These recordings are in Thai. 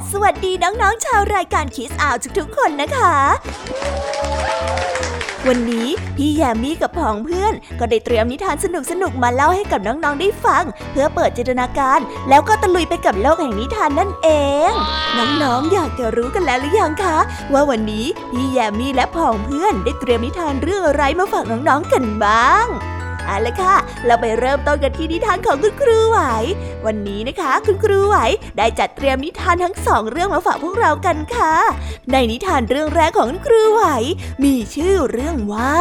สสวัสดีน้องๆชาวรายการคิสอาวทุกๆคนนะคะ วันนี้พี่แยมมี่กับผองเพื่อน ก็ได้เตรียมนิทานสนุกๆมาเล่าให้กับน้องๆได้ฟัง เพื่อเปิดจินตนาการ แล้วก็ตะลุยไปกับโลกแห่งนิทานนั่นเอง น้องๆอยากจะรู้กันแล้วหรือยังคะ ว่าวันนี้พี่แยมมี่และผองเพื่อนได้เตรียมนิทานเรื่องอะไรมาฝากน้องๆกันบ้าง เอาละค่ะ เราไปเริ่มต้นกันที่นิทานของคุณครูไหว วันนี้นะคะ คุณครูไหวได้จัดเตรียมนิทานทั้งสองเรื่องมาฝากพวกเรากันค่ะ ในนิทานเรื่องแรกของคุณครูไหว มีชื่อเรื่องว่า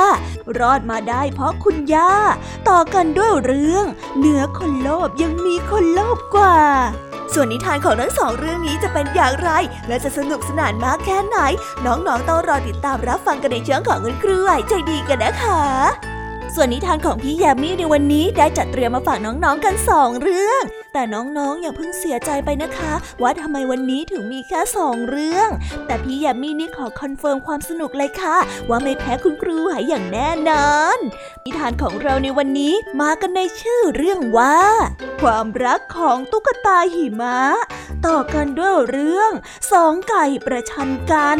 รอดมาได้เพราะคุณย่า ต่อกันด้วยเรื่อง เหนือคนโลภยังมีคนโลภกว่าส่วนนิทานของทั้งสองเรื่องนี้จะเป็นอย่างไร และจะสนุกสนานมากแค่ไหน น้องๆต้องรอติดตามรับฟังกันในช่วงของคุณครูไหวใจดีกันนะคะ ส่วนนิทานของพี่ยามีในวันนี้ได้จัดเตรียมมาฝากน้องๆกันสองเรื่อง แต่น้องๆอย่าเพิ่งเสียใจไปนะคะ ว่าทำไมวันนี้ถึงมีแค่สองเรื่อง แต่พี่ยามีนี่ขอ confirm ความสนุกเลยค่ะ ว่าไม่แพ้คุณครูหายอย่างแน่นอน นิทานของเราในวันนี้มากันในชื่อเรื่องว่า ความรักของตุ๊กตาหิมะ ต่อกันด้วยเรื่องสองไก่ประชันกัน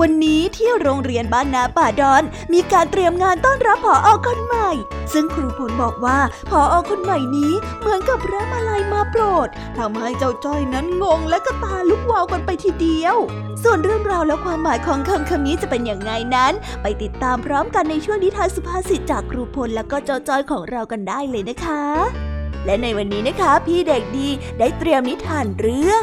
วันนี้ที่โรงเรียนบ้านนาป่าดอน มีการเตรียมงานต้อนรับผออคนใหม่ ซึ่งครูพลบอกว่าผออคนใหม่นี้เหมือนกับระมาลัยมาโปรดทำให้เจ้าจ้อยนั้นงงและก็ตาลุกวาวกันไปทีเดียว ส่วนเรื่องราวและความหมายของคำคำนี้จะเป็นอย่างไงนั้น ไปติดตามพร้อมกันในช่วงนิทานสุภาษิตจากครูพลและก็เจ้าจ้อยของเรากันได้เลยนะคะ และในวันนี้นะคะ พี่เด็กดีได้เตรียมนิทานเรื่อง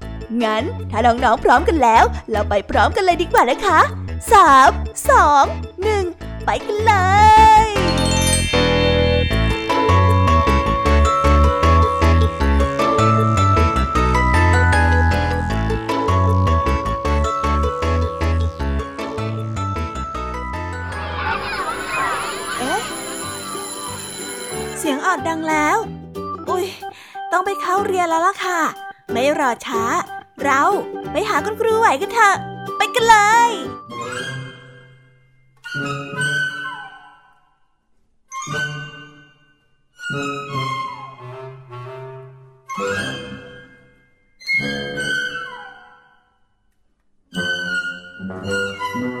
งั้นถ้าน้องๆพร้อมกันแล้ว เราไปพร้อมกันเลยดีกว่านะคะสามสองหนึ่งไปกันเลยเอ๊ะเสียงออดดังแล้ว อุ้ย ต้องไปเข้าเรียนแล้วล่ะค่ะ ไม่รอช้า เราไปหาคุณครูไหวกันเถอะ ไปกันเลยค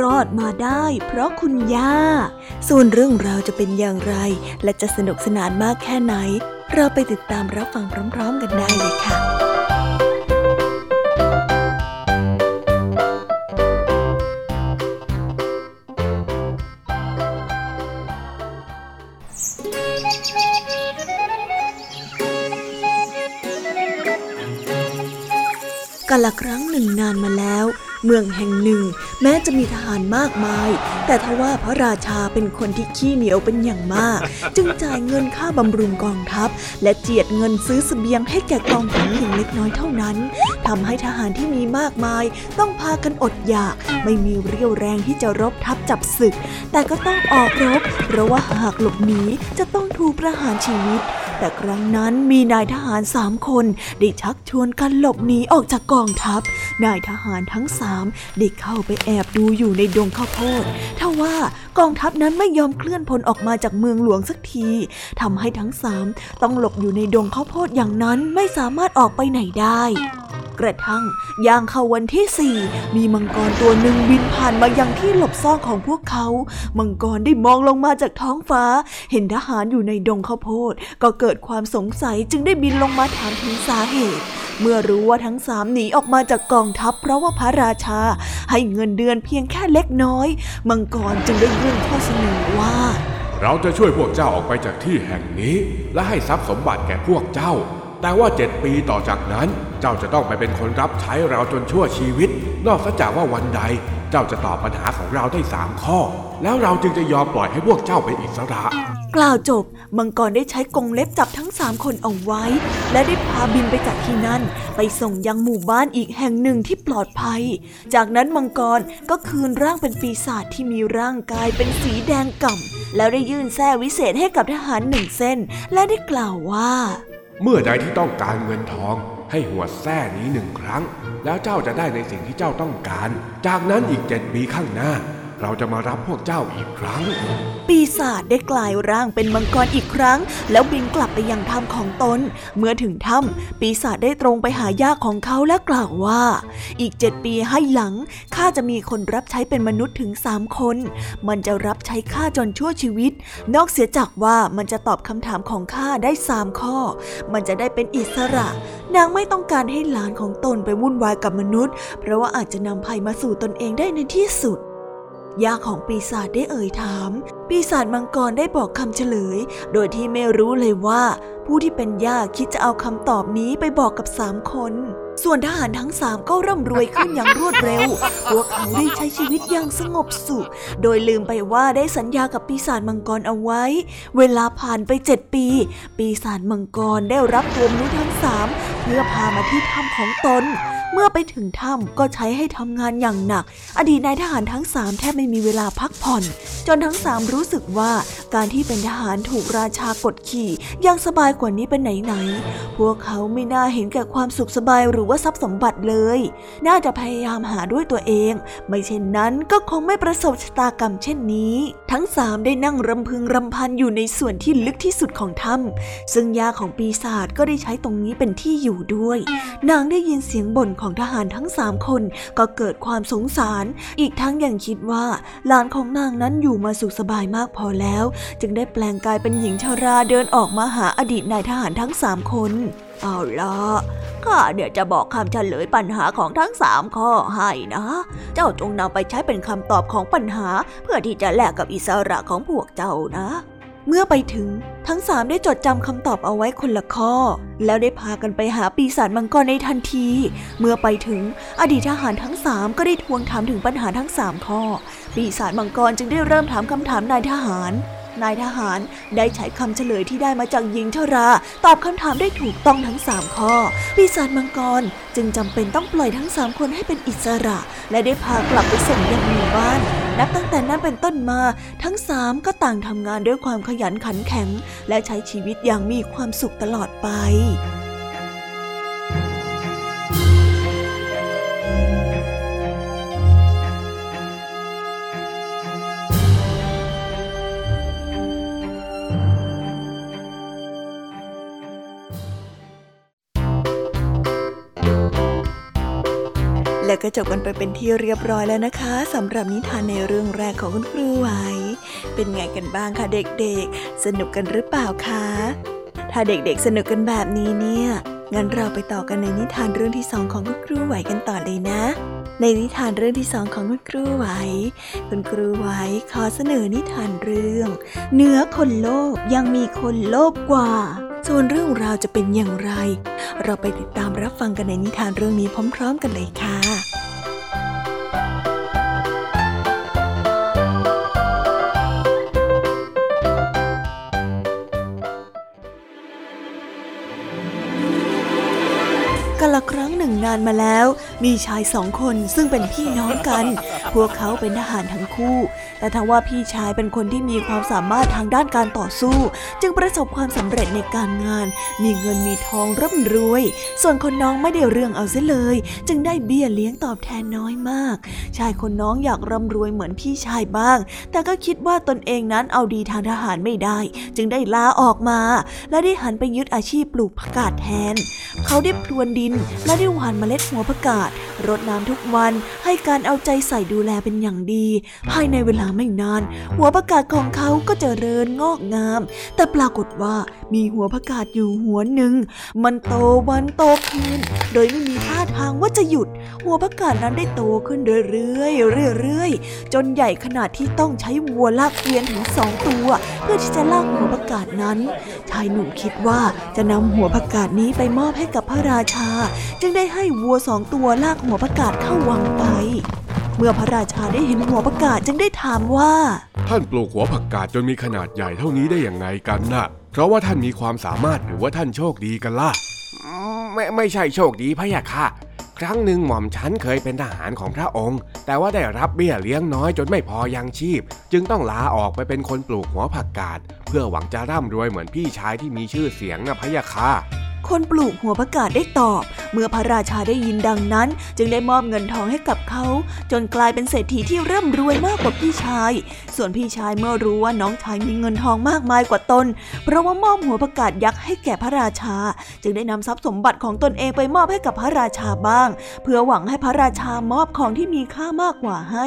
รอดมาได้เพราะคุณย่า ส่วนเรื่องราวจะเป็นอย่างไร และจะสนุกสนานมากแค่ไหน เราไปติดตามรับฟังพร้อม ๆ กันได้เลยค่ะกาละครั้งหนึ่งนานมาแล้ว เมืองแห่งหนึ่ง แม้จะมีทหารมากมาย แต่ทว่าพระราชาเป็นคนที่ขี้เหนียวเป็นอย่างมาก จึงจ่ายเงินค่าบำรุงกองทัพ และเจียดเงินซื้อสเสบียงให้แก่กองทัพเพียงเล็กน้อยเท่านั้นทำให้ทหารที่มีมากมาย ต้องพากันอดอยาก ไม่มีเรี่ยวแรงที่จะรบทับจับศึก แต่ก็ต้องออกรบ เพราะว่าหากหลบหนีจะต้องถูกประหารชีวิตแต่ครั้งนั้นมีนายทหารสามคน ได้ชักชวนกันหลบหนีออกจากกองทัพ นายทหารทั้งสามได้เข้าไปแอบดูอยู่ในดงข้าวโพดทว่ากองทัพนั้นไม่ยอมเคลื่อนพลออกมาจากเมืองหลวงสักทีทำให้ทั้งสามต้องหลบอยู่ในดงข้าวโพดอย่างนั้นไม่สามารถออกไปไหนได้ กระทั่งย่างเข้าวันที่สี่มีมังกรตัวหนึ่งบินผ่านมายังที่หลบซ่อนของพวกเขา มังกรได้มองลงมาจากท้องฟ้า เห็นทหารอยู่ในดงข้าวโพด ก็เกิดความสงสัยจึงได้บินลงมาถามถึงสาเหตุเมื่อรู้ว่าทั้งสามหนีออกมาจากกองทัพเพราะว่าพระราชา ให้เงินเดือนเพียงแค่เล็กน้อย มังกรจึงได้ยื่นข้อเสนอว่า เราจะช่วยพวกเจ้าออกไปจากที่แห่งนี้ และให้ทรัพย์สมบัติแก่พวกเจ้า แต่ว่าเจ็ดปีต่อจากนั้น เจ้าจะต้องไปเป็นคนรับใช้เราจนชั่วชีวิต นอกจากว่าวันใด เจ้าจะตอบปัญหาของเราได้สามข้อ แล้วเราจึงจะยอมปล่อยให้พวกเจ้าเป็นอิสระ กล่าวจบ มังกรได้ใช้กรงเล็บจับทั้งสามคนเอาไว้ และได้พาบินไปจากที่นั่น ไปส่งยังหมู่บ้านอีกแห่งหนึ่งที่ปลอดภัย จากนั้นมังกรก็คืนร่างเป็นปีศาจที่มีร่างกายเป็นสีแดงก่ำแล้วได้ยื่นแส้วิเศษให้กับทหารหนึ่งเส้น และได้กล่าวว่า เมื่อใดที่ต้องการเงินทอง ให้หัวแส้นี้หนึ่งครั้ง แล้วเจ้าจะได้ในสิ่งที่เจ้าต้องการ จากนั้นอีกเจ็ดปีข้างหน้า เราจะมารับพวกเจ้าอีกครั้ง ปีศาจได้กลายร่างเป็นมังกรอีกครั้ง แล้วบินกลับไปยังถ้ำของตน เมื่อถึงถ้ำปีศาจได้ตรงไปหายาของเขาและกล่าวว่า อีกเจ็ดปีให้หลังข้าจะมีคนรับใช้เป็นมนุษย์ถึงสามคน มันจะรับใช้ข้าจนชั่วชีวิต นอกเสียจากว่ามันจะตอบคำถามของข้าได้สามข้อ มันจะได้เป็นอิสระ นางไม่ต้องการให้หลานของตนไปวุ่นวายกับมนุษย์ เพราะว่าอาจจะนำภัยมาสู่ตนเองได้ในที่สุด ย่าของปีศาจได้เอ่ยถาม ปีศาจมังกรได้บอกคำเฉลย โดยที่ไม่รู้เลยว่า ผู้ที่เป็นย่าคิดจะเอาคำตอบนี้ไปบอกกับสามคน ส่วนทหารทั้งสามก็ร่ำรวยขึ้นอย่างรวดเร็ว พวกเขาได้ใช้ชีวิตอย่างสงบสุข โดยลืมไปว่าได้สัญญากับปีศาจมังกรเอาไว้ เวลาผ่านไปเจ็ดปี ปีศาจมังกรได้รับตัวมนุษย์ทั้งสามเพื่อพามาที่ถ้ำของตน เมื่อไปถึงถ้ำก็ใช้ให้ทำงานอย่างหนัก อดีตนายทหารทั้งสามแทบไม่มีเวลาพักผ่อน จนทั้งสามรู้สึกว่าการที่เป็นทหารถูกราชากดขี่ยังสบายกว่านี้เป็นไหนๆพวกเขาไม่น่าเห็นแก่ความสุขสบายหรือว่าทรัพย์สมบัติเลย น่าจะพยายามหาด้วยตัวเอง ไม่เช่นนั้นก็คงไม่ประสบชะตากรรมเช่นนี้ ทั้งสามได้นั่งรำพึงรำพันอยู่ในส่วนที่ลึกที่สุดของถ้ำซึ่งยาของปีศาจก็ได้ใช้ตรงนี้เป็นที่อยู่ด้วย นางได้ยินเสียงบ่นของทหารทั้งสามคนก็เกิดความสงสาร อีกทั้งยังคิดว่าหลานของนางนั้นอยู่มาสุขสบายมากพอแล้ว จึงได้แปลงกายเป็นหญิงชาราเดินออกมาหาอดีตนายทหารทั้งสามคน เอาละข้าเดี๋ยวจะบอกคำเฉลยปัญหาของทั้งสามข้อให้นะ เจ้าจงนำไปใช้เป็นคำตอบของปัญหา เพื่อที่จะแลกกับอิสระของพวกเจ้านะ เมื่อไปถึงทั้งสามได้จดจำคำตอบเอาไว้คนละข้อ แล้วได้พากันไปหาปีศาจมังกรในทันที เมื่อไปถึงอดีตทหารทั้งสามก็ได้ทวงถามถึงปัญหาทั้งสามข้อ ปีศาจมังกรจึงได้เริ่มถามคำถามนายทหาร นายทหารได้ใช้คำเฉลยที่ได้มาจากหญิงชรา ตอบคำถามได้ถูกต้องทั้งสามข้อ ปีศาจมังกรจึงจำเป็นต้องปล่อยทั้งสามคนให้เป็นอิสระ และได้พากลับไปส่งยังหมู่บ้าน นับตั้งแต่นั้นเป็นต้นมา ทั้งสามก็ต่างทำงานด้วยความขยันขันแข็ง และใช้ชีวิตอย่างมีความสุขตลอดไป ก็จบกันไปเป็นที่เรียบร้อยแล้วนะคะสำหรับนิทานในเรื่องแรกของคุณครูไหว เป็นไงกันบ้างคะเด็กๆ สนุกกันหรือเปล่าคะ ถ้าเด็กๆสนุกกันแบบนี้เนี่ยงั้นเราไปต่อกันในนิทานเรื่องที่สองของคุณครูไหวกันต่อเลยนะ ในนิทานเรื่องที่สองของคุณครูไหว คุณครูไหวขอเสนอนิทานเรื่อง เหนือคนโลภยังมีคนโลภกว่า ส่วนเรื่องราวจะเป็นอย่างไร เราไปติดตามรับฟังกันในนิทานเรื่องนี้พร้อม ๆ กันเลยค่ะ นึ่งานมาแล้ว มีชายสองคนซึ่งเป็นพี่น้องกัน พวกเขาเป็นทหารทั้งคู่ แต่ทว่าพี่ชายเป็นคนที่มีความสามารถทางด้านการต่อสู้ จึงประสบความสำเร็จในการงาน มีเงินมีทองร่ำรวย ส่วนคนน้องไม่ได้เรื่องเอาเสียเลย จึงได้เบี้ยเลี้ยงตอบแทนน้อยมาก ชายคนน้องอยากร่ำรวยเหมือนพี่ชายบ้าง แต่ก็คิดว่าตนเองนั้นเอาดีทางทหารไม่ได้ จึงได้ลาออกมา และได้หันไปยึดอาชีพปลูกผักกาดแทน เขาได้พรวนดินและได้หว่านเมล็ดหัวผักกาดรดน้ำทุกวันให้การเอาใจใส่ดูแลเป็นอย่างดี ภายในเวลาไม่นาน หัวผักกาดของเขาก็จเจริญงอกงาม แต่ปรากฏว่ามีหัวผักกาดอยู่หัวหนึ่ง มันโตวันโตขึ้นโดยไม่มีท่าทางว่าจะหยุด หัวผักกาดนั้นได้โตขึ้นเรื่อยๆเรื่อยๆจนใหญ่ขนาดที่ต้องใช้วัวลากเกวียนถึงสองตัว เพื่อที่จะลากหัวผักกาดนั้น ชายหนุ่มคิดว่าจะนำหัวผักกาดนี้ไปมอบให้กับพระราชา จึงได้ให้วัวสองตัวลากหัวผักกาดเข้าวังไป เมื่อพระราชาได้เห็นหัวผักกาดจึงได้ถามว่า ท่านปลูกหัวผักกาดจนมีขนาดใหญ่เท่านี้ได้อย่างไงกันน่ะ เพราะว่าท่านมีความสามารถหรือว่าท่านโชคดีกันล่ะไม่ไม่ใช่โชคดีพะยะค่ะ ครั้งหนึ่งหม่อมฉันเคยเป็นทหารของพระองค์ แต่ว่าได้รับเบี้ยเลี้ยงน้อยจนไม่พอยังชีพ จึงต้องลาออกไปเป็นคนปลูกหัวผักกาดเพื่อหวังจะร่ำรวยเหมือนพี่ชายที่มีชื่อเสียงนะพะยะค่ะ คนปลูกหัวผักกาดได้ตอบ เมื่อพระราชาได้ยินดังนั้น จึงได้มอบเงินทองให้กับเขา จนกลายเป็นเศรษฐีที่เริ่มรวยมากกว่าพี่ชาย ส่วนพี่ชายเมื่อรู้ว่าน้องชายมีเงินทองมากมายกว่าตน เพราะว่ามอบหัวผักกาดยักษ์ให้แก่พระราชา จึงได้นำทรัพย์สมบัติของตนเองไปมอบให้กับพระราชาบ้าง เพื่อหวังให้พระราชามอบของที่มีค่ามากกว่าให้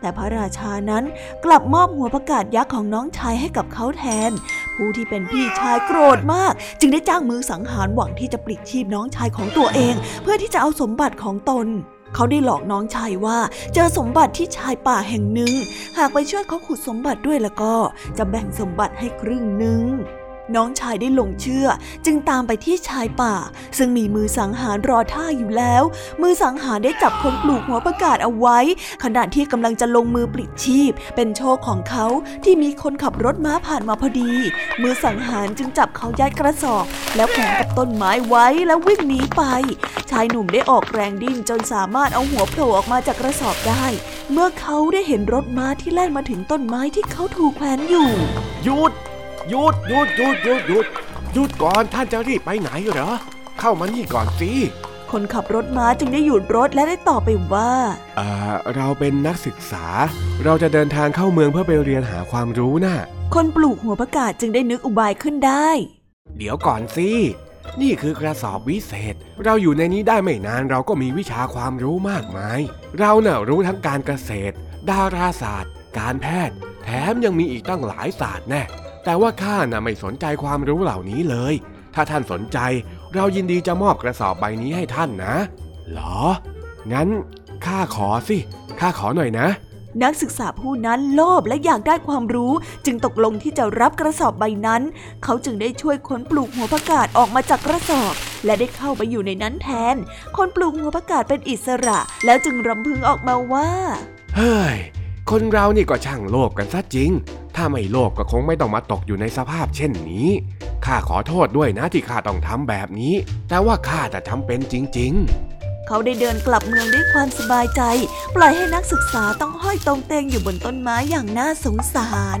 แต่พระราชานั้นกลับมอบหัวผักกาดยักษ์ของน้องชายให้กับเขาแทน ผู้ที่เป็นพี่ชายโกรธมาก จึงได้จ้างมือสังหารหวังที่จะปลิดชีพน้องชายของตัวเอง เพื่อที่จะเอาสมบัติของตน เขาได้หลอกน้องชายว่า เจอสมบัติที่ชายป่าแห่งหนึ่ง หากไปช่วยเขาขุดสมบัติด้วยแล้วก็ จะแบ่งสมบัติให้ครึ่งหนึ่ง น้องชายได้หลงเชื่อ จึงตามไปที่ชายป่า ซึ่งมีมือสังหารรอท่าอยู่แล้ว มือสังหารได้จับคนปลูกหัวประกาศเอาไว้ ขณะที่กำลังจะลงมือปลิดชีพ เป็นโชคของเขาที่มีคนขับรถม้าผ่านมาพอดี มือสังหารจึงจับเขายัดกระสอบ แล้วแขวนกับต้นไม้ไว้แล้ววิ่งหนีไป ชายหนุ่มได้ออกแรงดิ้นจนสามารถเอาหัวโผล่ออกมาจากกระสอบได้ เมื่อเขาได้เห็นรถม้าที่แล่นมาถึงต้นไม้ที่เขาถูกแขวนอยู่หยุด หยุดหยุดหยุดหยุดหยุดหยุดก่อนท่านจะรีบไปไหนเหรอ เข้ามานี่ก่อนสิคนขับรถม้าจึงได้หยุดรถและได้ตอบไปว่าเอ่อเราเป็นนักศึกษา เราจะเดินทางเข้าเมืองเพื่อไปเรียนหาความรู้น่ะ คนปลูกหัวประกาศจึงได้นึกอุบายขึ้นได้ เดี๋ยวก่อนสินี่คือกระสอบวิเศษ เราอยู่ในนี้ได้ไม่นานเราก็มีวิชาความรู้มากมาย เราเน่ะรู้ทั้งการเกษตร ดาราศาสตร์ การแพทย์ แถมยังมีอีกตั้งหลายศาสตร์แน่ แต่ว่าข้าน่ะไม่สนใจความรู้เหล่านี้เลย ถ้าท่านสนใจ เรายินดีจะมอบกระสอบใบนี้ให้ท่านนะเหรอ งั้นข้าขอสิ ข้าขอหน่อยนะ นักศึกษาผู้นั้นโลภและอยากได้ความรู้ จึงตกลงที่จะรับกระสอบใบนั้น เขาจึงได้ช่วยคนปลูกหัวผักกาดออกมาจากกระสอบ และได้เข้าไปอยู่ในนั้นแทน คนปลูกหัวผักกาดเป็นอิสระ แล้วจึงรำพึงออกมาว่า เฮ้ย คนเรานี่ก็ช่างโลภกันซะจริง ถ้าไม่โลภก็คงไม่ต้องมาตกอยู่ในสภาพเช่นนี้ ข้าขอโทษด้วยนะที่ข้าต้องทำแบบนี้ แต่ว่าข้าจะทำเป็นจริง ๆ เขาได้เดินกลับเมืองด้วยความสบายใจ ปล่อยให้นักศึกษาต้องห้อยตรงเตงอยู่บนต้นไม้อย่างน่าสงสาร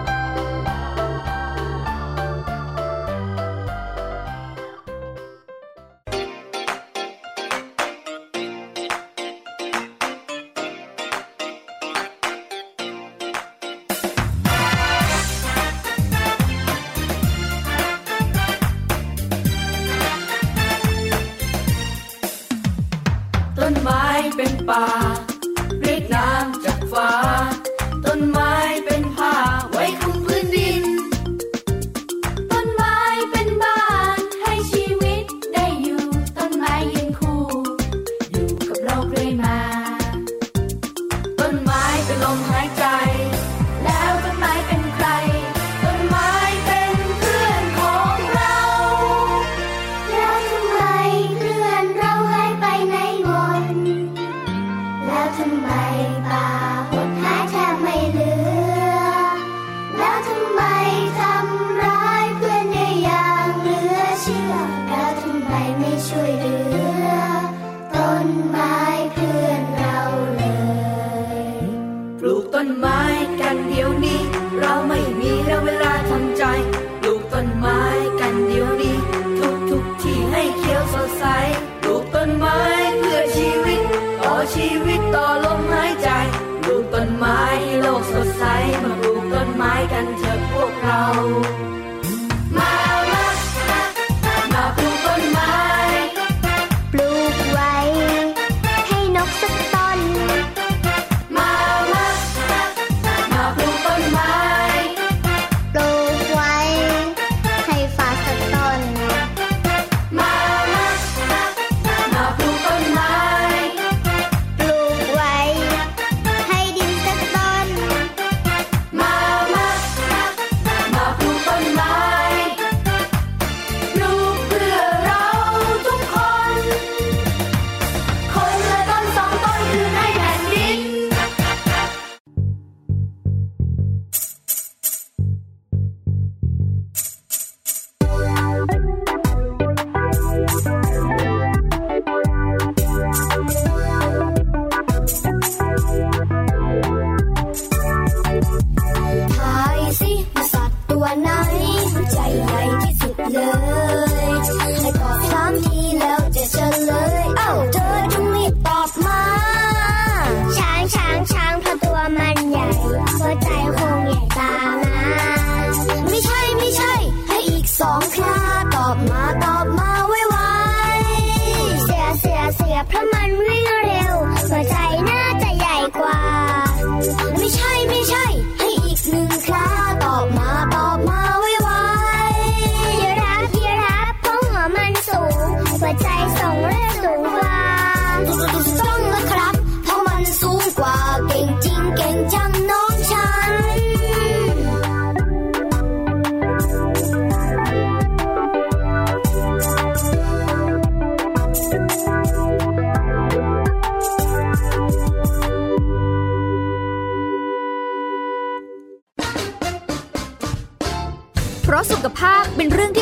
Oh.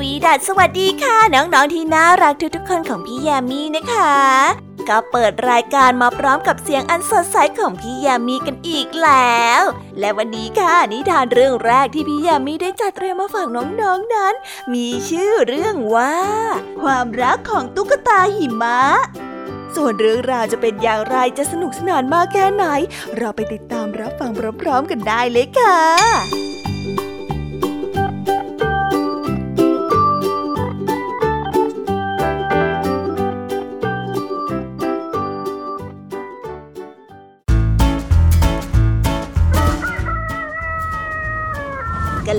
วีดัสสวัสดีค่ะ น้องๆที่น่ารักทุกๆคนของพี่แยมมี่นะคะ ก็เปิดรายการมาพร้อมกับเสียงอันสดใสของพี่แยมมี่กันอีกแล้ว และวันนี้ค่ะนิทานเรื่องแรกที่พี่แยมมี่ได้จัดเตรียมมาฝากน้องๆนนั้น มีชื่อเรื่องว่า ความรักของตุ๊กตาหิมะส่วนเรื่องราวจะเป็นอย่างไรจะสนุกสนานมากแค่ไหน เราไปติดตามรับฟังพร้อมๆกันได้เลยค่ะ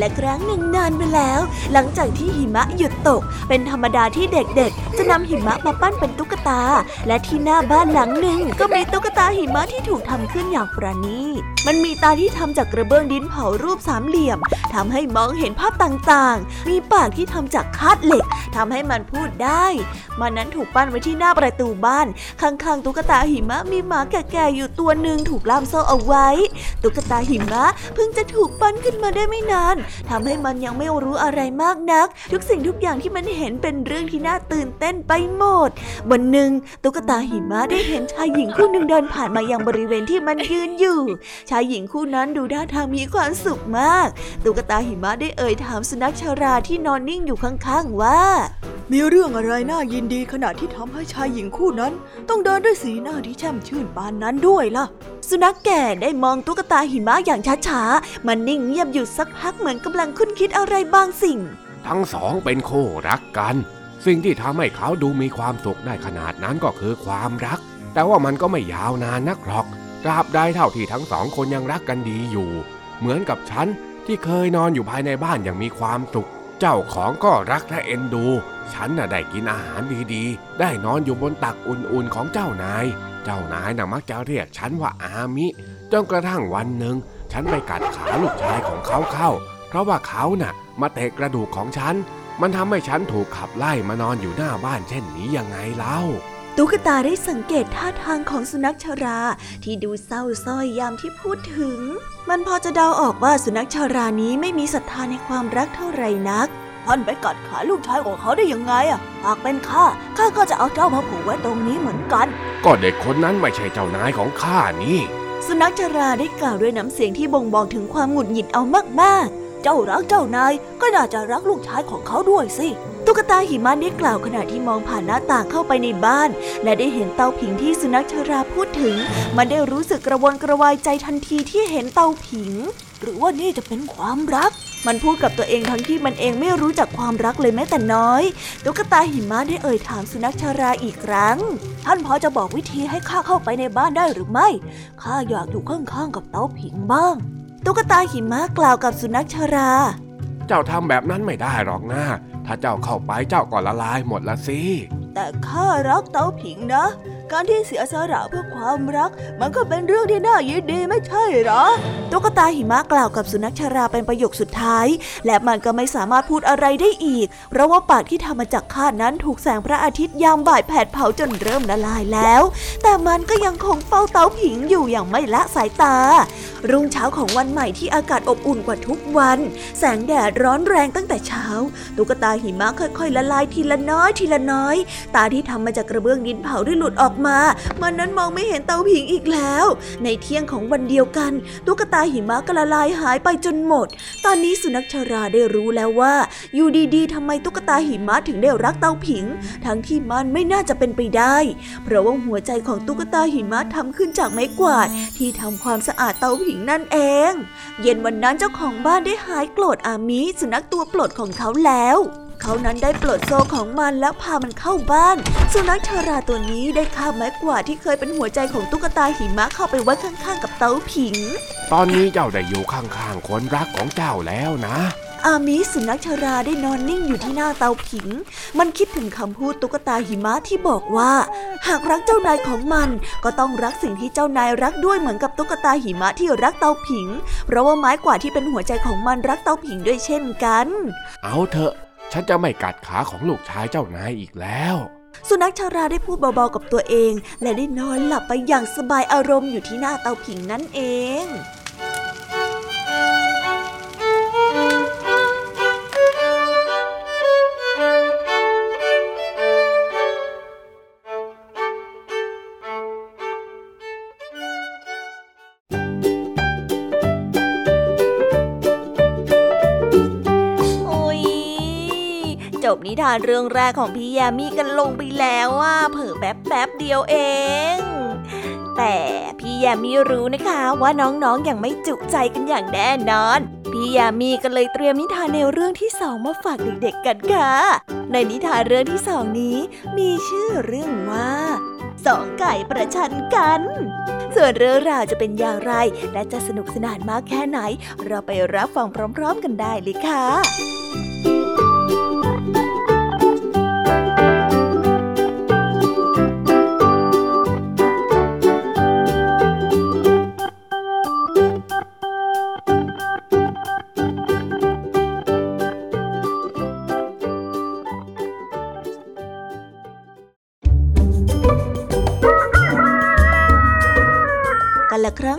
ละครั้งหนึ่งนานไปแล้ว หลังจากที่หิมะหยุดตก เป็นธรรมดาที่เด็กๆ จะนำหิมะมาปั้นเป็นตุ๊กตา และที่หน้าบ้านหลังหนึ่งก็มีตุ๊กตาหิมะที่ถูกทำขึ้นอย่างประณีตมันมีตาที่ทำจากกระเบื้องดินเผารูปสามเหลี่ยมทำให้มองเห็นภาพต่างๆ มีปากที่ทำจากคาดเหล็ก ทำให้มันพูดได้ มันนั้นถูกปั้นไว้ที่หน้าประตูบ้าน ข้างๆ ตุ๊กตาหิมะมีหมาแก่ๆอยู่ตัวหนึ่งถูกล่ามโซ่เอาไว้ ตุ๊กตาหิมะเพิ่งจะถูกปั้นขึ้นมาได้ไม่นานทำให้มันยังไม่รู้อะไรมากนัก ทุกสิ่งทุกอย่างที่มันเห็นเป็นเรื่องที่น่าตื่นเต้นไปหมด วันหนึ่งตุ๊กตาหิมะได้เห็นชายหญิงคู่หนึ่งเดินผ่านมายังบริเวณที่มันยืนอยู่ ชายหญิงคู่นั้นดูท่าทางมีความสุขมาก ตุ๊กตาหิมะได้เอ่ยถามสุนัขชาราที่นอนนิ่งอยู่ข้างๆว่ามีเรื่องอะไรน่ายินดีขณะที่ทำให้ชายหญิงคู่นั้น ต้องเดินด้วยสีหน้าที่แช่มชื่นปานนั้นด้วยล่ะ สุนัขแก่ได้มองตุ๊กตาหิมะอย่างช้าๆ มันนิ่งเงียบอยู่สักพักเหมือนกำลังคุ้นคิดอะไรบางสิ่ง ทั้งสองเป็นคู่รักกัน สิ่งที่ทำให้เขาดูมีความสุขได้ขนาดนั้นก็คือความรัก แต่ว่ามันก็ไม่ยาวนานนักหรอกตราบใดเท่าที่ทั้งสองคนยังรักกันดีอยู่ เหมือนกับฉันที่เคยนอนอยู่ภายในบ้านอย่างมีความสุข เจ้าของก็รักและเอ็นดู ฉันน่ะได้กินอาหารดีๆ ได้นอนอยู่บนตักอุ่นๆของเจ้านาย เจ้านายน่ะมักจะเรียกฉันว่าอามิ จนกระทั่งวันหนึ่ง ฉันไปกัดขาลูกชายของเขาเข้า เพราะว่าเขาน่ะ มาเตะกระดูกของฉัน มันทำให้ฉันถูกขับไล่มานอนอยู่หน้าบ้านเช่นนี้ยังไงเล่า ตุ๊กตาได้สังเกตท่าทางของสุนัขชรา ที่ดูเศร้าส้อยยามที่พูดถึง มันพอจะเดาออกว่าสุนัขชรานี้ไม่มีศรัทธาในความรักเท่าไหร่นักท่านไปกัดขาลูกชายของเขาได้ยังไงอะ หากเป็นข้า ข้าก็จะเอาเจ้ามาผูกไว้ตรงนี้เหมือนกัน ก็เด็กคนนั้นไม่ใช่เจ้านายของข้านี่ สุนัขชราได้กล่าวด้วยน้ำเสียงที่บ่งบอกถึงความหงุดหงิดเอามากเจ้ารักเจ้านายก็น่าจะรักลูกชายของเขาด้วยสิตุ๊กตาหิมะได้กล่าวขณะที่มองผ่านหน้าต่างเข้าไปในบ้าน และได้เห็นเตาผิงที่สุนัขชราพูดถึง มันได้รู้สึกกระวนกระวายใจทันทีที่เห็นเตาผิง หรือว่านี่จะเป็นความรัก มันพูดกับตัวเองทั้งที่มันเองไม่รู้จักความรักเลยแม้แต่น้อย ตุ๊กตาหิมะได้เอ่ยถามสุนัขชราอีกครั้ง ท่านพอจะบอกวิธีให้ข้าเข้าไปในบ้านได้หรือไม่ข้าอยากอยู่ข้างๆกับเตาผิงบ้าง ตุ๊กตาหิมะกล่าวกับสุนัขชารา เจ้าทำแบบนั้นไม่ได้หรอกนะถ้าเจ้าเข้าไปเจ้าก็ละลายหมดละสิ แต่ข้ารักเตาผิงนะ การที่เสียสละเพื่อความรัก มันก็เป็นเรื่องที่น่ายินดีไม่ใช่หรอ ตุ๊กตาหิมะกล่าวกับสุนัขชาราเป็นประโยคสุดท้าย และมันก็ไม่สามารถพูดอะไรได้อีก เพราะว่าปากที่ทำมาจากคาดนั้นถูกแสงพระอาทิตย์ยามบ่ายแผดเผาจนเริ่มละลายแล้ว แต่มันก็ยังคงเฝ้าเตาผิงอยู่อย่างไม่ละสายตา รุ่งเช้าของวันใหม่ที่อากาศอบอุ่นกว่าทุกวัน แสงแดดร้อนแรงตั้งแต่เช้า ตุ๊กตาหิมะค่อยๆละลายทีละน้อยทีละน้อย ตาที่ทำมาจากกระเบื้องดินเผาได้หลุดออกมา มันนั้นมองไม่เห็นเตาผิงอีกแล้ว ในเที่ยงของวันเดียวกัน ตุ๊กตาหิมะก็ละลายหายไปจนหมด ตอนนี้สุนัขชาราได้รู้แล้วว่า อยู่ดีๆทำไมตุ๊กตาหิมะถึงได้รักเตาผิง ทั้งที่มันไม่น่าจะเป็นไปได้ เพราะว่าหัวใจของตุ๊กตาหิมะทำขึ้นจากไม้กวาด ที่ทำความสะอาดเตาผิงนั่นเอง เย็นวันนั้นเจ้าของบ้านได้หายโกรธอามิสุนัขตัวโปรดของเขาแล้ว เขานั้นได้ปลดโซ่ของมันแล้วพามันเข้าบ้าน สุนัขชาราตัวนี้ได้คาบไม้กวาดที่เคยเป็นหัวใจของตุ๊กตาหิมะเข้าไปไว้ข้างๆ กับเตาผิง ตอนนี้เจ้าได้อยู่ข้างๆคนรักของเจ้าแล้วนะอามิสุนัขชาราได้นอนนิ่งอยู่ที่หน้าเตาผิง มันคิดถึงคำพูดตุ๊กตาหิมะที่บอกว่า หากรักเจ้านายของมัน ก็ต้องรักสิ่งที่เจ้านายรักด้วยเหมือนกับตุ๊กตาหิมะที่รักเตาผิง เพราะว่าไม้กวาดที่เป็นหัวใจของมันรักเตาผิงด้วยเช่นกัน เอาเถอะ ฉันจะไม่กัดขาของลูกชายเจ้านายอีกแล้ว สุนัขชาราได้พูดเบาๆกับตัวเอง และได้นอนหลับไปอย่างสบายอารมณ์อยู่ที่หน้าเตาผิงนั่นเอง บนิทานเรื่องแรกของพี่ยามีกันลงไปแล้วว่าเผลอแป๊บแป๊บเดียวเอง แต่พี่ยามีรู้นะคะว่าน้องๆออย่างไม่จุใจกันอย่างแน่นอน พี่ยามีก็เลยเตรียมนิทานแนวเรื่องที่สองมาฝากเด็กๆกันค่ะ ในนิทานเรื่องที่สองนี้ มีชื่อเรื่องว่าสองไก่ประชันกัน ส่วนเรื่องราวจะเป็นอย่างไร และจะสนุกสนานมากแค่ไหน เราไปรับฟังพร้อม ๆ กันได้เลยค่ะ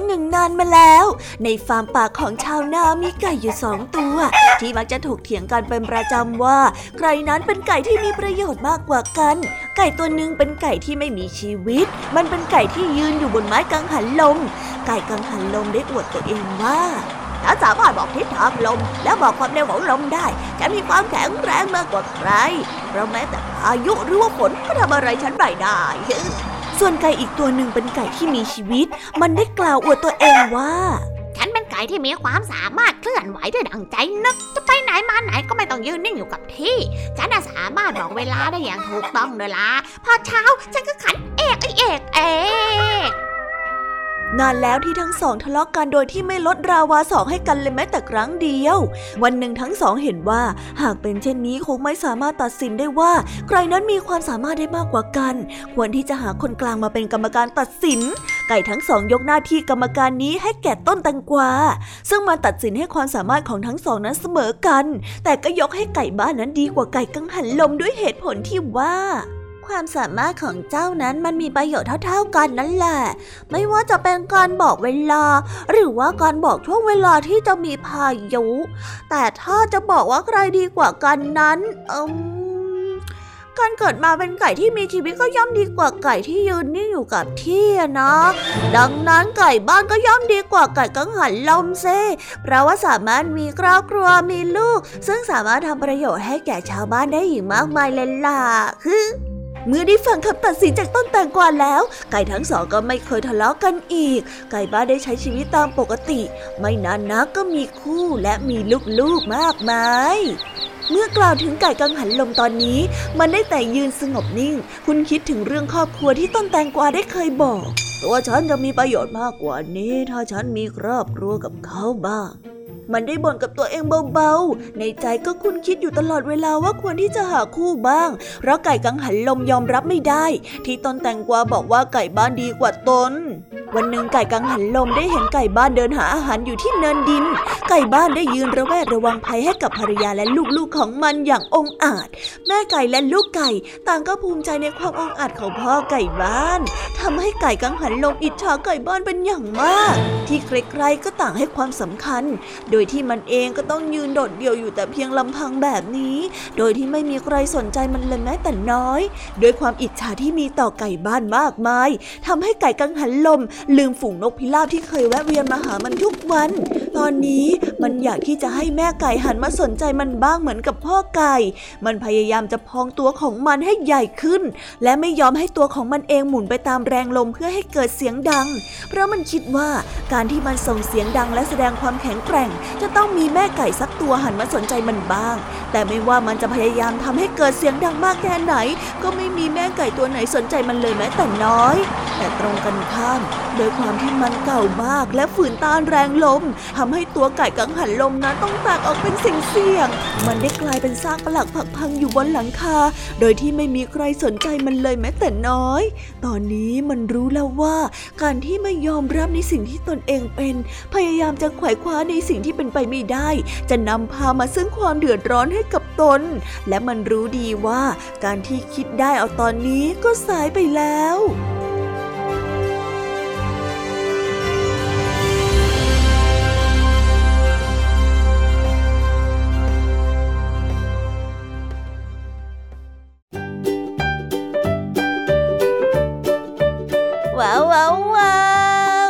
หนึ่งนานมาแล้ว ในฟาร์มป่าของชาวนามีไก่อยู่สองตัว ที่มักจะถูกเถียงกันเป็นประจำว่า ใครนั้นเป็นไก่ที่มีประโยชน์มากกว่ากัน ไก่ตัวหนึ่งเป็นไก่ที่ไม่มีชีวิต มันเป็นไก่ที่ยืนอยู่บนไม้กังหันลม ไก่กังหันลมได้อวดตัวเองว่าฉันสามารถบอกทิศทางลม และบอกความเร็วของลมได้ฉันมีความแข็งแรงมากกว่าใครเพราะแม้แต่พายุหรือว่าฝนก็ทำอะไรฉันไม่ได้ ส่วนไก่อีกตัวหนึ่งเป็นไก่ที่มีชีวิต มันได้กล่าวอวดตัวเองว่า ฉันเป็นไก่ที่มีความสามารถเคลื่อนไหวได้ดังใจนึก จะไปไหนมาไหนก็ไม่ต้องยืนนิ่งอยู่กับที่ ฉันสามารถบอกเวลาได้อย่างถูกต้องเลยล่ะ พอเช้าฉันก็ขันเอกเอกเอก นานแล้วที่ทั้งสองทะเลาะกันโดยที่ไม่ลดราวาสองให้กันเลยแม้แต่ครั้งเดียว วันหนึ่งทั้งสองเห็นว่า หากเป็นเช่นนี้คงไม่สามารถตัดสินได้ว่า ใครนั้นมีความสามารถได้มากกว่ากัน ควรที่จะหาคนกลางมาเป็นกรรมการตัดสิน ไก่ทั้งสองยกหน้าที่กรรมการนี้ให้แก่ต้นแตงกวาซึ่งมาตัดสินให้ความสามารถของทั้งสองนั้นเสมอกัน แต่ก็ยกให้ไก่บ้านนั้นดีกว่าไก่กังหันลมด้วยเหตุผลที่ว่า ความสามารถของเจ้านั้นมันมีประโยชน์เท่า ๆกันนั่นแหละ ไม่ว่าจะเป็นการบอกเวลา หรือว่าการบอกช่วงเวลาที่จะมีพายุ แต่ถ้าจะบอกว่าใครดีกว่ากันนั้นอืมการเกิดมาเป็นไก่ที่มีชีวิตก็ย่อมดีกว่าไก่ที่ยืนนิ่งอยู่กับที่นะ ดังนั้นไก่บ้านก็ย่อมดีกว่าไก่กังหันลมเซเพราะว่าสามารถมีครอบครัวมีลูก ซึ่งสามารถทำประโยชน์ให้แก่ชาวบ้านได้อีกมากมายเลยล่ะฮึ เมื่อได้ฟังคำตัดสินจากต้นแตงกวาแล้ว ไก่ทั้งสองก็ไม่เคยทะเลาะกันอีก ไก่บ้านได้ใช้ชีวิตตามปกติ ไม่นานนักก็มีคู่และมีลูกๆมากมายเมื่อกล่าวถึงไก่กังหันลมตอนนี้ มันได้แต่ยืนสงบนิ่ง คุณคิดถึงเรื่องครอบครัวที่ต้นแตงกวาได้เคยบอก ตัวฉันจะมีประโยชน์มากกว่านี้ ถ้าฉันมีครอบครัวกับเขาบ้าง มันได้บ่นกับตัวเองเบาๆ ในใจก็คุ้นคิดอยู่ตลอดเวลาว่าควรที่จะหาคู่บ้าง เพราะไก่กังหันลมยอมรับไม่ได้ ที่ตนแตงกวาบอกว่าไก่บ้านดีกว่าตน วันหนึ่งไก่กังหันลมได้เห็นไก่บ้านเดินหาอาหารอยู่ที่เนินดิน ไก่บ้านได้ยืนระแวดระวังภัยให้กับภรรยาและลูกๆของมันอย่างองอาจ แม่ไก่และลูกไก่ ต่างก็ภูมิใจในความองอาจของพ่อไก่บ้านทำให้ไก่กังหันลมอิจฉาไก่บ้านเป็นอย่างมาก ที่ใครๆก็ต่างให้ความสำคัญ โดยที่มันเองก็ต้องยืนโดดเดี่ยวอยู่แต่เพียงลำพังแบบนี้ โดยที่ไม่มีใครสนใจมันเลยแม้แต่น้อย ด้วยความอิจฉาที่มีต่อไก่บ้านมากมายทำให้ไก่กังหันลม ลืมฝูงนกพิราบที่เคยแวะเวียนมาหามันทุกวัน ตอนนี้มันอยากที่จะให้แม่ไก่หันมาสนใจมันบ้างเหมือนกับพ่อไก่ มันพยายามจะพองตัวของมันให้ใหญ่ขึ้น และไม่ยอมให้ตัวของมันเองหมุนไปตามแรงลมเพื่อให้เกิดเสียงดัง เพราะมันคิดว่าการที่มันส่งเสียงดังและแสดงความแข็งแกร่งจะต้องมีแม่ไก่สักตัวหันมาสนใจมันบ้าง แต่ไม่ว่ามันจะพยายามทำให้เกิดเสียงดังมากแค่ไหน ก็ไม่มีแม่ไก่ตัวไหนสนใจมันเลยแม้แต่น้อย แต่ตรงกันข้ามโดยความที่มันเก่ามากและฝืนต้านแรงลมทำให้ตัวไก่กังหันลมนั้นต้องแตกออกเป็นสิ่งเสี่ยงมันได้กลายเป็นซากปลักผักพังอยู่บนหลังคา โดยที่ไม่มีใครสนใจมันเลยแม้แต่น้อย ตอนนี้มันรู้แล้วว่า การที่ไม่ยอมรับในสิ่งที่ตนเองเป็น พยายามจะไขว่คว้าในสิ่งที่ที่เป็นไปไม่ได้ จะนำพามาซึ่งความเดือดร้อนให้กับตน และมันรู้ดีว่าการที่คิดได้เอาตอนนี้ก็สายไปแล้วว้าวว้าวว้าว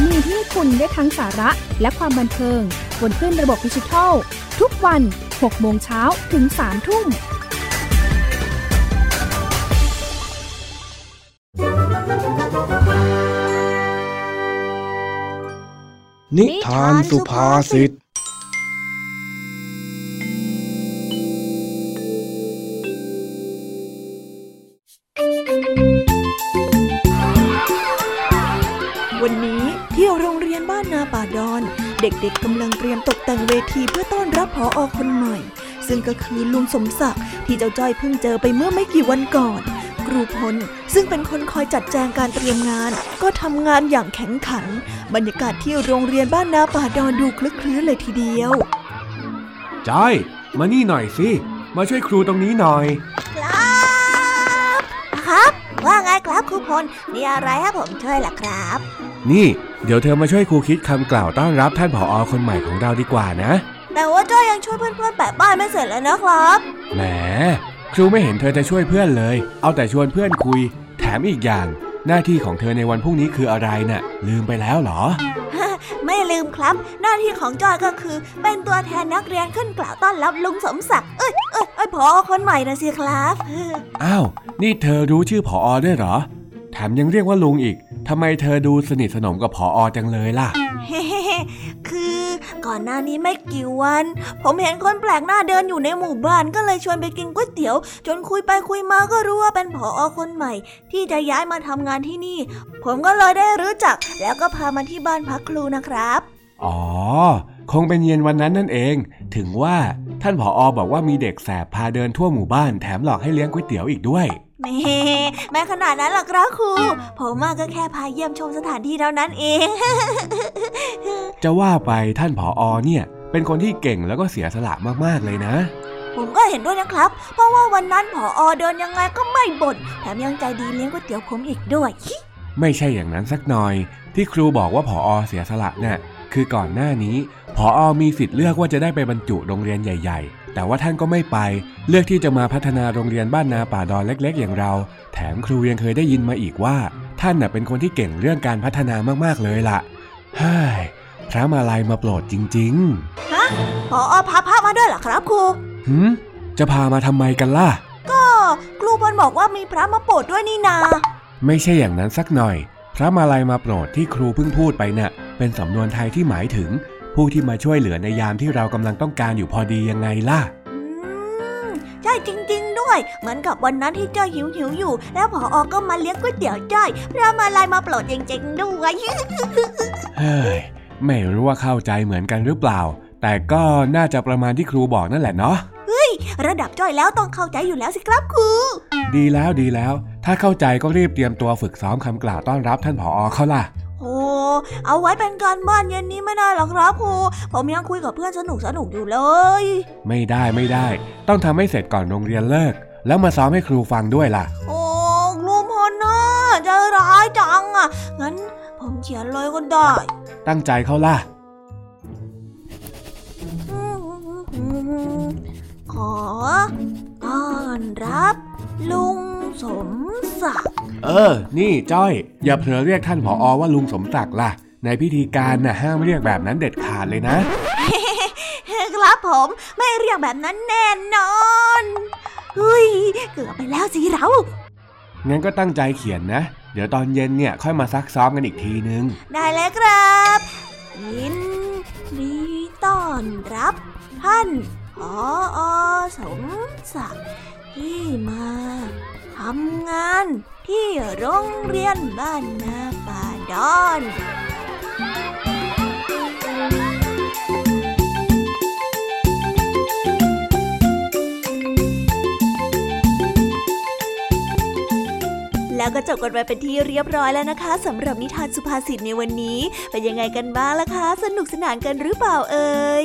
นีที่คุณได้ทั้งสาระและความบันเทิง บนขึ้นระบบดิจิทัล ทุกวัน 6 โมงเช้าถึง 3 ทุ่ม นิทานสุภาษิต เด็กๆกำลังเตรียมตกแต่งเวทีเพื่อต้อนรับผออคนใหม่ ซึ่งก็คือลุงสมศักดิ์ที่เจ้าจ้อยเพิ่งเจอไปเมื่อไม่กี่วันก่อน ครูพลซึ่งเป็นคนคอยจัดแจงการเตรียมงาน ก็ทำงานอย่างแข็งขัน บรรยากาศที่โรงเรียนบ้านนาป่าดอนดูคลึกคลื้นเลยทีเดียวจ้อยมานี่หน่อยสิ มาช่วยครูตรงนี้หน่อย ครับ ครับ ว่าไงครับครูพลมีอะไรให้ผมช่วยล่ะครับ นี่ เดี๋ยวเธอมาช่วยครูคิดคำกล่าวต้อนรับท่านผออคนใหม่ของเราดีกว่านะ แต่ว่าจ้อยยังช่วยเพื่อนๆแปะป้ายไม่เสร็จเลยนะครับแหมครูไม่เห็นเธอจะช่วยเพื่อนเลย เอาแต่ชวนเพื่อนคุย แถมอีกอย่าง หน้าที่ของเธอในวันพรุ่งนี้คืออะไรน่ะ ลืมไปแล้วเหรอ ไม่ลืมครับ หน้าที่ของจอยก็คือ เป็นตัวแทนนักเรียนขึ้นกล่าวต้อนรับลุงสมศักดิ์เอ้ยเอ้ยเอ้ยพอคนใหม่นะสิครับอ้าวนี่เธอรู้ชื่อผออด้วยเหรอ แถมยังเรียกว่าลุงอีก ทำไมเธอดูสนิทสนมกับผออจังเลยล่ะเฮ้คือก่อนหน้านี้ไม่กี่วัน ผมเห็นคนแปลกหน้าเดินอยู่ในหมู่บ้านก็เลยชวนไปกินก๋วยเตี๋ยว จนคุยไปคุยมาก็รู้ว่าเป็นผออคนใหม่ ที่จะย้ายมาทำงานที่นี่ ผมก็เลยได้รู้จัก แล้วก็พามาที่บ้านพักครูนะครับ อ๋อ คงเป็นเย็นวันนั้นนั่นเอง ถึงว่าท่านผออบอกว่ามีเด็กแสบพาเดินทั่วหมู่บ้านแถมหลอกให้เลี้ยงก๋วยเตี๋ยวอีกด้วย แม่แม่ขนาดนั้นหรอครับครู ผมมาก็แค่พาเยี่ยมชมสถานที่เท่านั้นเอง จะว่าไปท่านผออเนี่ย เป็นคนที่เก่งแล้วก็เสียสละมากๆเลยนะ ผมก็เห็นด้วยนะครับ เพราะว่าวันนั้นผออเดินยังไงก็ไม่บ่นแถมยังใจดีเลี้ยงก๋วยเตี๋ยวผมอีกด้วย ไม่ใช่อย่างนั้นสักหน่อย ที่ครูบอกว่าผออเสียสละน่ะคือก่อนหน้านี้ผออมีสิทธิ์เลือกว่าจะได้ไปบรรจุโรงเรียนใหญ่ ๆ แต่ว่าท่านก็ไม่ไป เลือกที่จะมาพัฒนาโรงเรียนบ้านนาป่าดอนเล็ก ๆ อย่างเรา แถมครูยังเคยได้ยินมาอีกว่า ท่านน่ะเป็นคนที่เก่งเรื่องการพัฒนามากๆเลยล่ะเฮ้ยพระมาลัยมาโปรดจริงผออพาพระมาด้วยเหรอครับครูๆหืมจะพามาทำไมกันล่ะ ก็ครูบอลบอกว่ามีพระมาโปรดด้วยนี่นา ไม่ใช่อย่างนั้นสักหน่อย พระมาลัยมาโปรดที่ครูเพิ่งพูดไปน่ะเป็นสำนวนไทยที่หมายถึง ผู้ที่มาช่วยเหลือในยามที่เรากำลังต้องการอยู่พอดียังไงล่ะอืมใช่จริง ๆ ด้วย เหมือนกับวันนั้นที่จ้อยหิวหิวๆอยู่ แล้วผออก็มาเลี้ยงก๋วยเตี๋ยวจ้อยพระมาลายมาโปรดจริง ๆ ด้วย เฮ้ย ไม่รู้ว่าเข้าใจเหมือนกันหรือเปล่า แต่ก็น่าจะประมาณที่ครูบอกนั่นแหละเนาะระดับจ้อยแล้วต้องเข้าใจอยู่แล้วสิครับครู ดีแล้วดีแล้ว ถ้าเข้าใจก็รีบเตรียมตัวฝึกซ้อมคำกล่าวต้อนรับท่านผออเขาล่ะ โอ้เอาไว้เป็นการบ้านเย็นนี้ไม่ได้หรอกครับครูผมยังคุยกับเพื่อนสนุกสนุกๆอยู่เลย ไม่ได้ไม่ได้ ต้องทำให้เสร็จก่อนโรงเรียนเลิก แล้วมาซ้อมให้ครูฟังด้วยล่ะ โอ้ครูพลนะใจร้ายจังอะงั้นผมเขียนเลยก็ได้ ตั้งใจเขาล่ะขอต้อนรับ ลุงสม ศักดิ์เออ นี่จ้อย อย่าเผลอเรียกท่านผออว่าลุงสมศักดิ์ล่ะ ในพิธีการน่ะห้ามเรียกแบบนั้นเด็ดขาดเลยนะ ครับผมไม่เรียกแบบนั้นแน่นอนเฮ้ยเกือบไปแล้วสิเรางั้นก็ตั้งใจเขียนนะ เดี๋ยวตอนเย็นเนี่ยค่อยมาซักซ้อมกันอีกทีนึง ได้แล้วครับยินดีต้อนรับ ท่านผออสมศักดิ์ ที่มาทำงานที่โรงเรียนบ้านนาป่าดอนแล้วก็จบกันไปเป็นที่เรียบร้อยแล้วนะคะสำหรับนิทานสุภาษิตในวันนี้ เป็นยังไงกันบ้างล่ะคะ สนุกสนานกันหรือเปล่าเอ่ย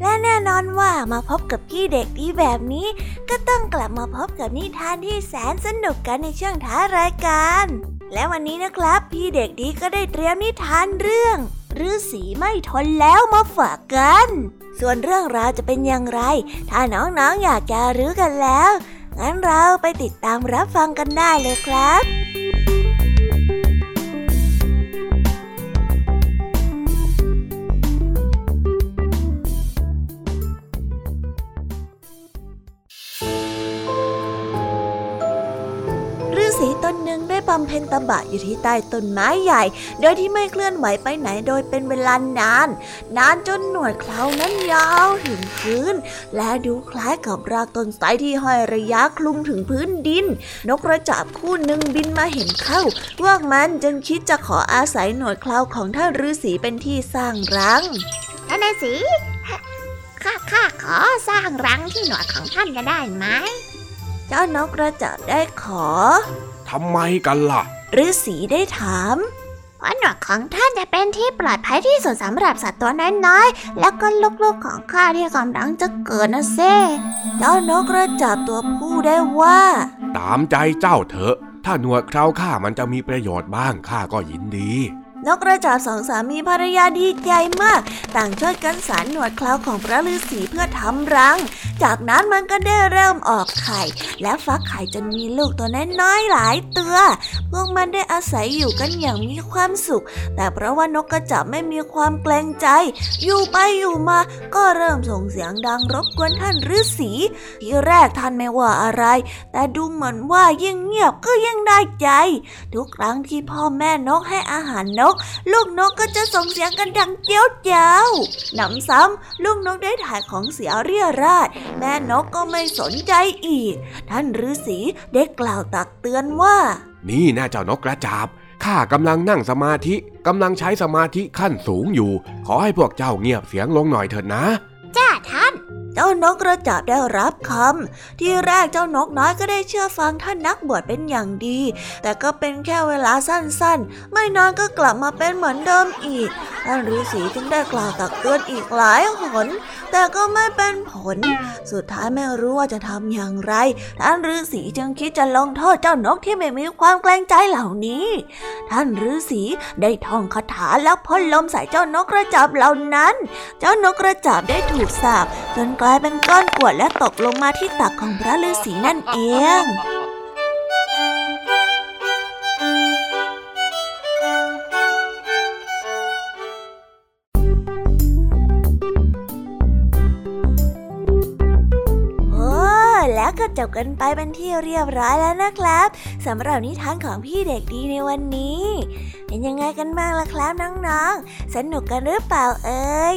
และแน่นอนว่ามาพบกับพี่เด็กดีแบบนี้ ก็ต้องกลับมาพบกับนิทานที่แสนสนุกกันในช่วงท้ารายการ และวันนี้นะครับ พี่เด็กดีก็ได้เตรียมนิทานเรื่องฤาษีไม่ทนแล้วมาฝากกัน ส่วนเรื่องราวจะเป็นอย่างไร ถ้าน้องๆออยากจะรู้กันแล้ว งั้นเราไปติดตามรับฟังกันได้เลยครับ บำเพ็ญตบะอยู่ที่ใต้ต้นไม้ใหญ่ โดยที่ไม่เคลื่อนไหวไปไหนโดยเป็นเวลานาน นานจนหนวดเครานั้นยาวถึงพื้น และดูคล้ายกับรากต้นไทรที่ห้อยระยะคลุมถึงพื้นดิน นกกระจาบคู่หนึ่งบินมาเห็นเข้า พวกมันจึงคิดจะขออาศัยหนวดเคราของท่านฤาษีเป็นที่สร้างรังท่านฤาษีข้าข้าขอสร้างรังที่หนวดของท่านจะได้ไหม เจ้านกกระจาบได้ขอ ทำไมกันล่ะฤาษีได้ถามเพราะหนวดของท่านจะเป็นที่ปลอดภัยที่สุดสำหรับสัตว์ตัวน้อยๆ แล้วก็ลูกๆของข้าที่กำลังจะเกิดนะเซ่เจ้านกกระจาบตัวผู้ได้ว่า ตามใจเจ้าเถอะ ถ้าหนวดเคราข้ามันจะมีประโยชน์บ้างข้าก็ยินดี นกกระจาบสองสามีภรรยาดีใจมาก ต่างช่วยกันสารหนวดเคราของพระฤาษีเพื่อทำรัง จากนั้นมันก็ได้เริ่มออกไข่ และฟักไข่จนมีลูกตัวน้อยๆหลายตัว พวกมันได้อาศัยอยู่กันอย่างมีความสุข แต่เพราะว่านกกระจาบไม่มีความเกรงใจ อยู่ไปอยู่มาก็เริ่มส่งเสียงดังรบกวนท่านฤาษีทีแรกท่านไม่ว่าอะไร แต่ดูเหมือนว่ายิ่งเงียบก็ยิ่งได้ใจ ทุกครั้งที่พ่อแม่นกให้อาหารนกลูกนกก็จะส่งเสียงกันดังเจียวเจ้าหนำซ้ำลูกนกได้ถ่ายของเสียเรียราดแม่นกก็ไม่สนใจอีก ท่านฤาษีได้กล่าวตักเตือนว่า นี่นะเจ้านกกระจาบข้ากำลังนั่งสมาธิกำลังใช้สมาธิขั้นสูงอยู่ ขอให้พวกเจ้าเงียบเสียงลงหน่อยเถิดนะ จ้าท่าน เจ้านกกระจาบได้รับคำ ที่แรกเจ้านกน้อยก็ได้เชื่อฟังท่านนักบวชเป็นอย่างดี แต่ก็เป็นแค่เวลาสั้นๆ ไม่นานก็กลับมาเป็นเหมือนเดิมอีกท่านฤาษีจึงได้กล่าวตักเตือนอีกหลายหน แต่ก็ไม่เป็นผล สุดท้ายไม่รู้ว่าจะทำอย่างไร ท่านฤาษีจึงคิดจะลงโทษเจ้านกที่ไม่มีความเกรงใจเหล่านี้ ท่านฤาษีได้ท่องคาถาแล้วพ่นลมใส่เจ้านกกระจาบเหล่านั้น เจ้านกกระจาบได้ถูกสาปจนกลายเป็นก้อนกรวดและตกลงมาที่ตักของพระฤาษีนั่นเองโอ้แล้วก็จบกันไปเป็นที่เรียบร้อยแล้วนะครับสำหรับนิทานของพี่เด็กดีในวันนี้ เป็นยังไงกันบ้างล่ะครับน้องๆ สนุกกันหรือเปล่าเอ่ย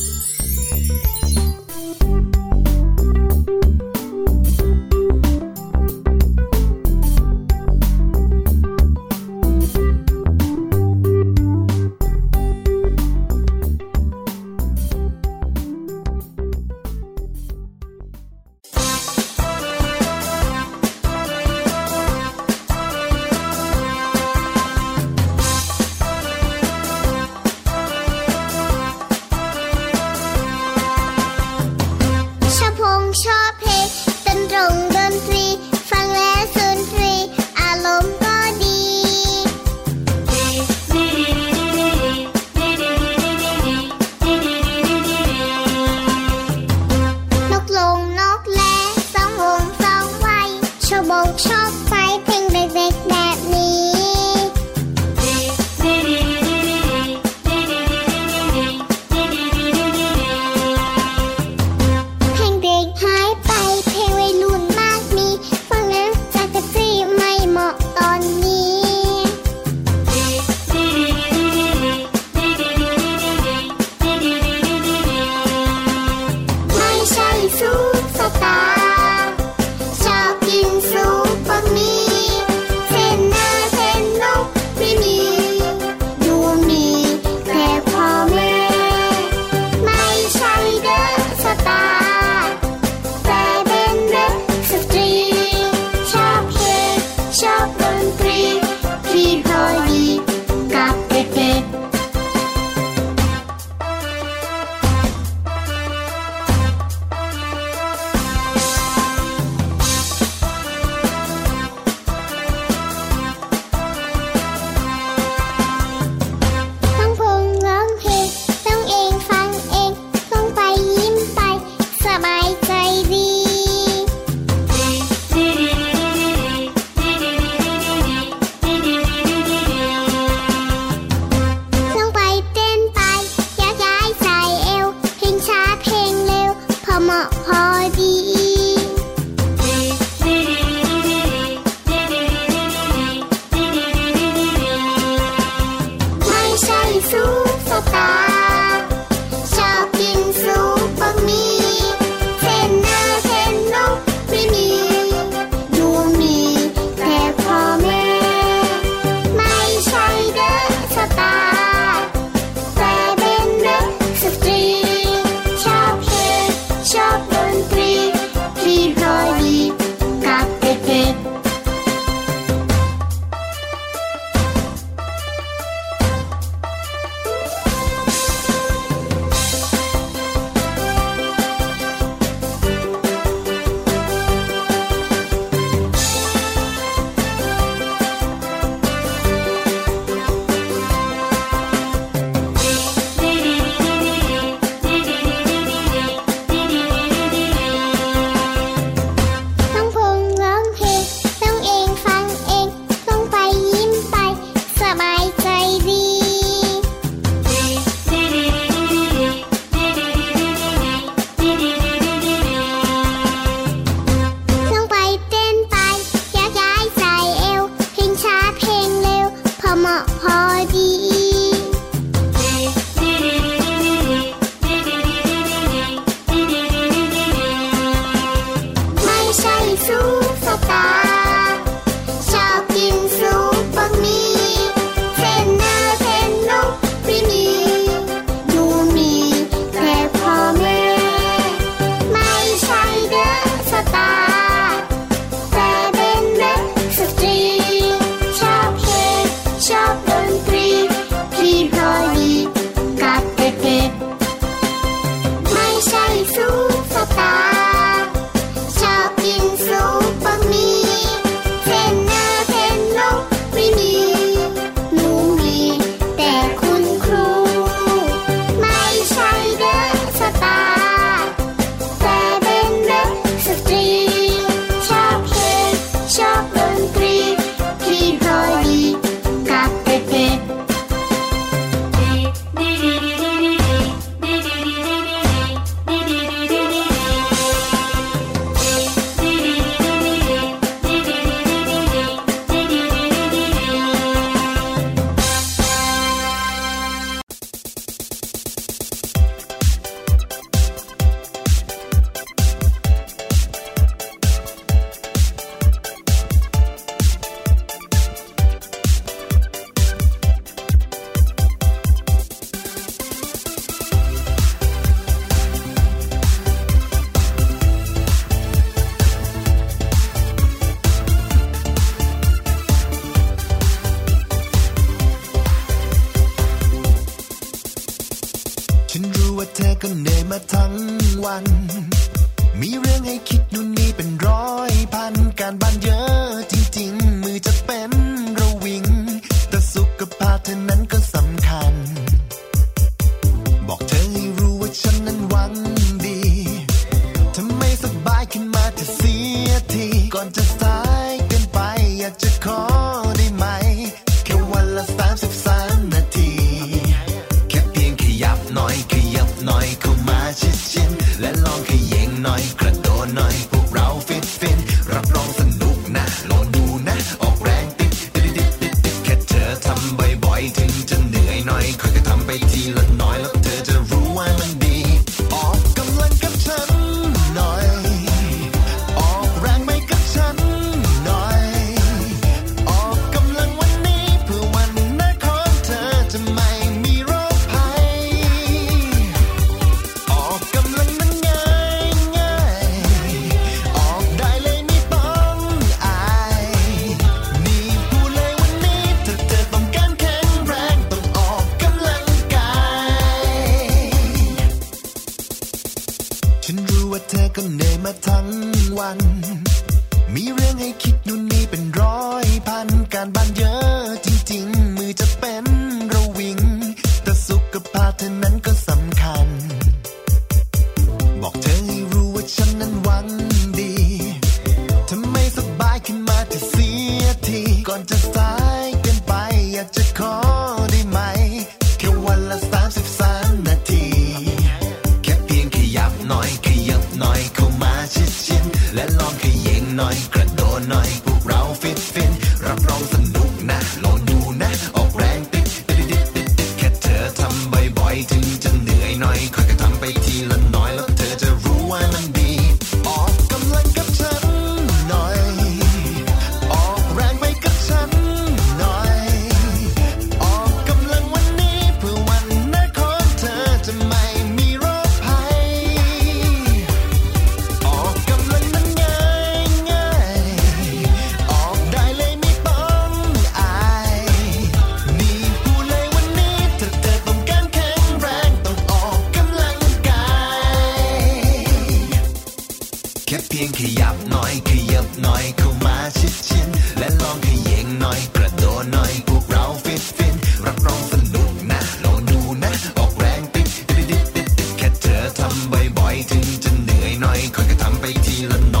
she let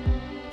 ไ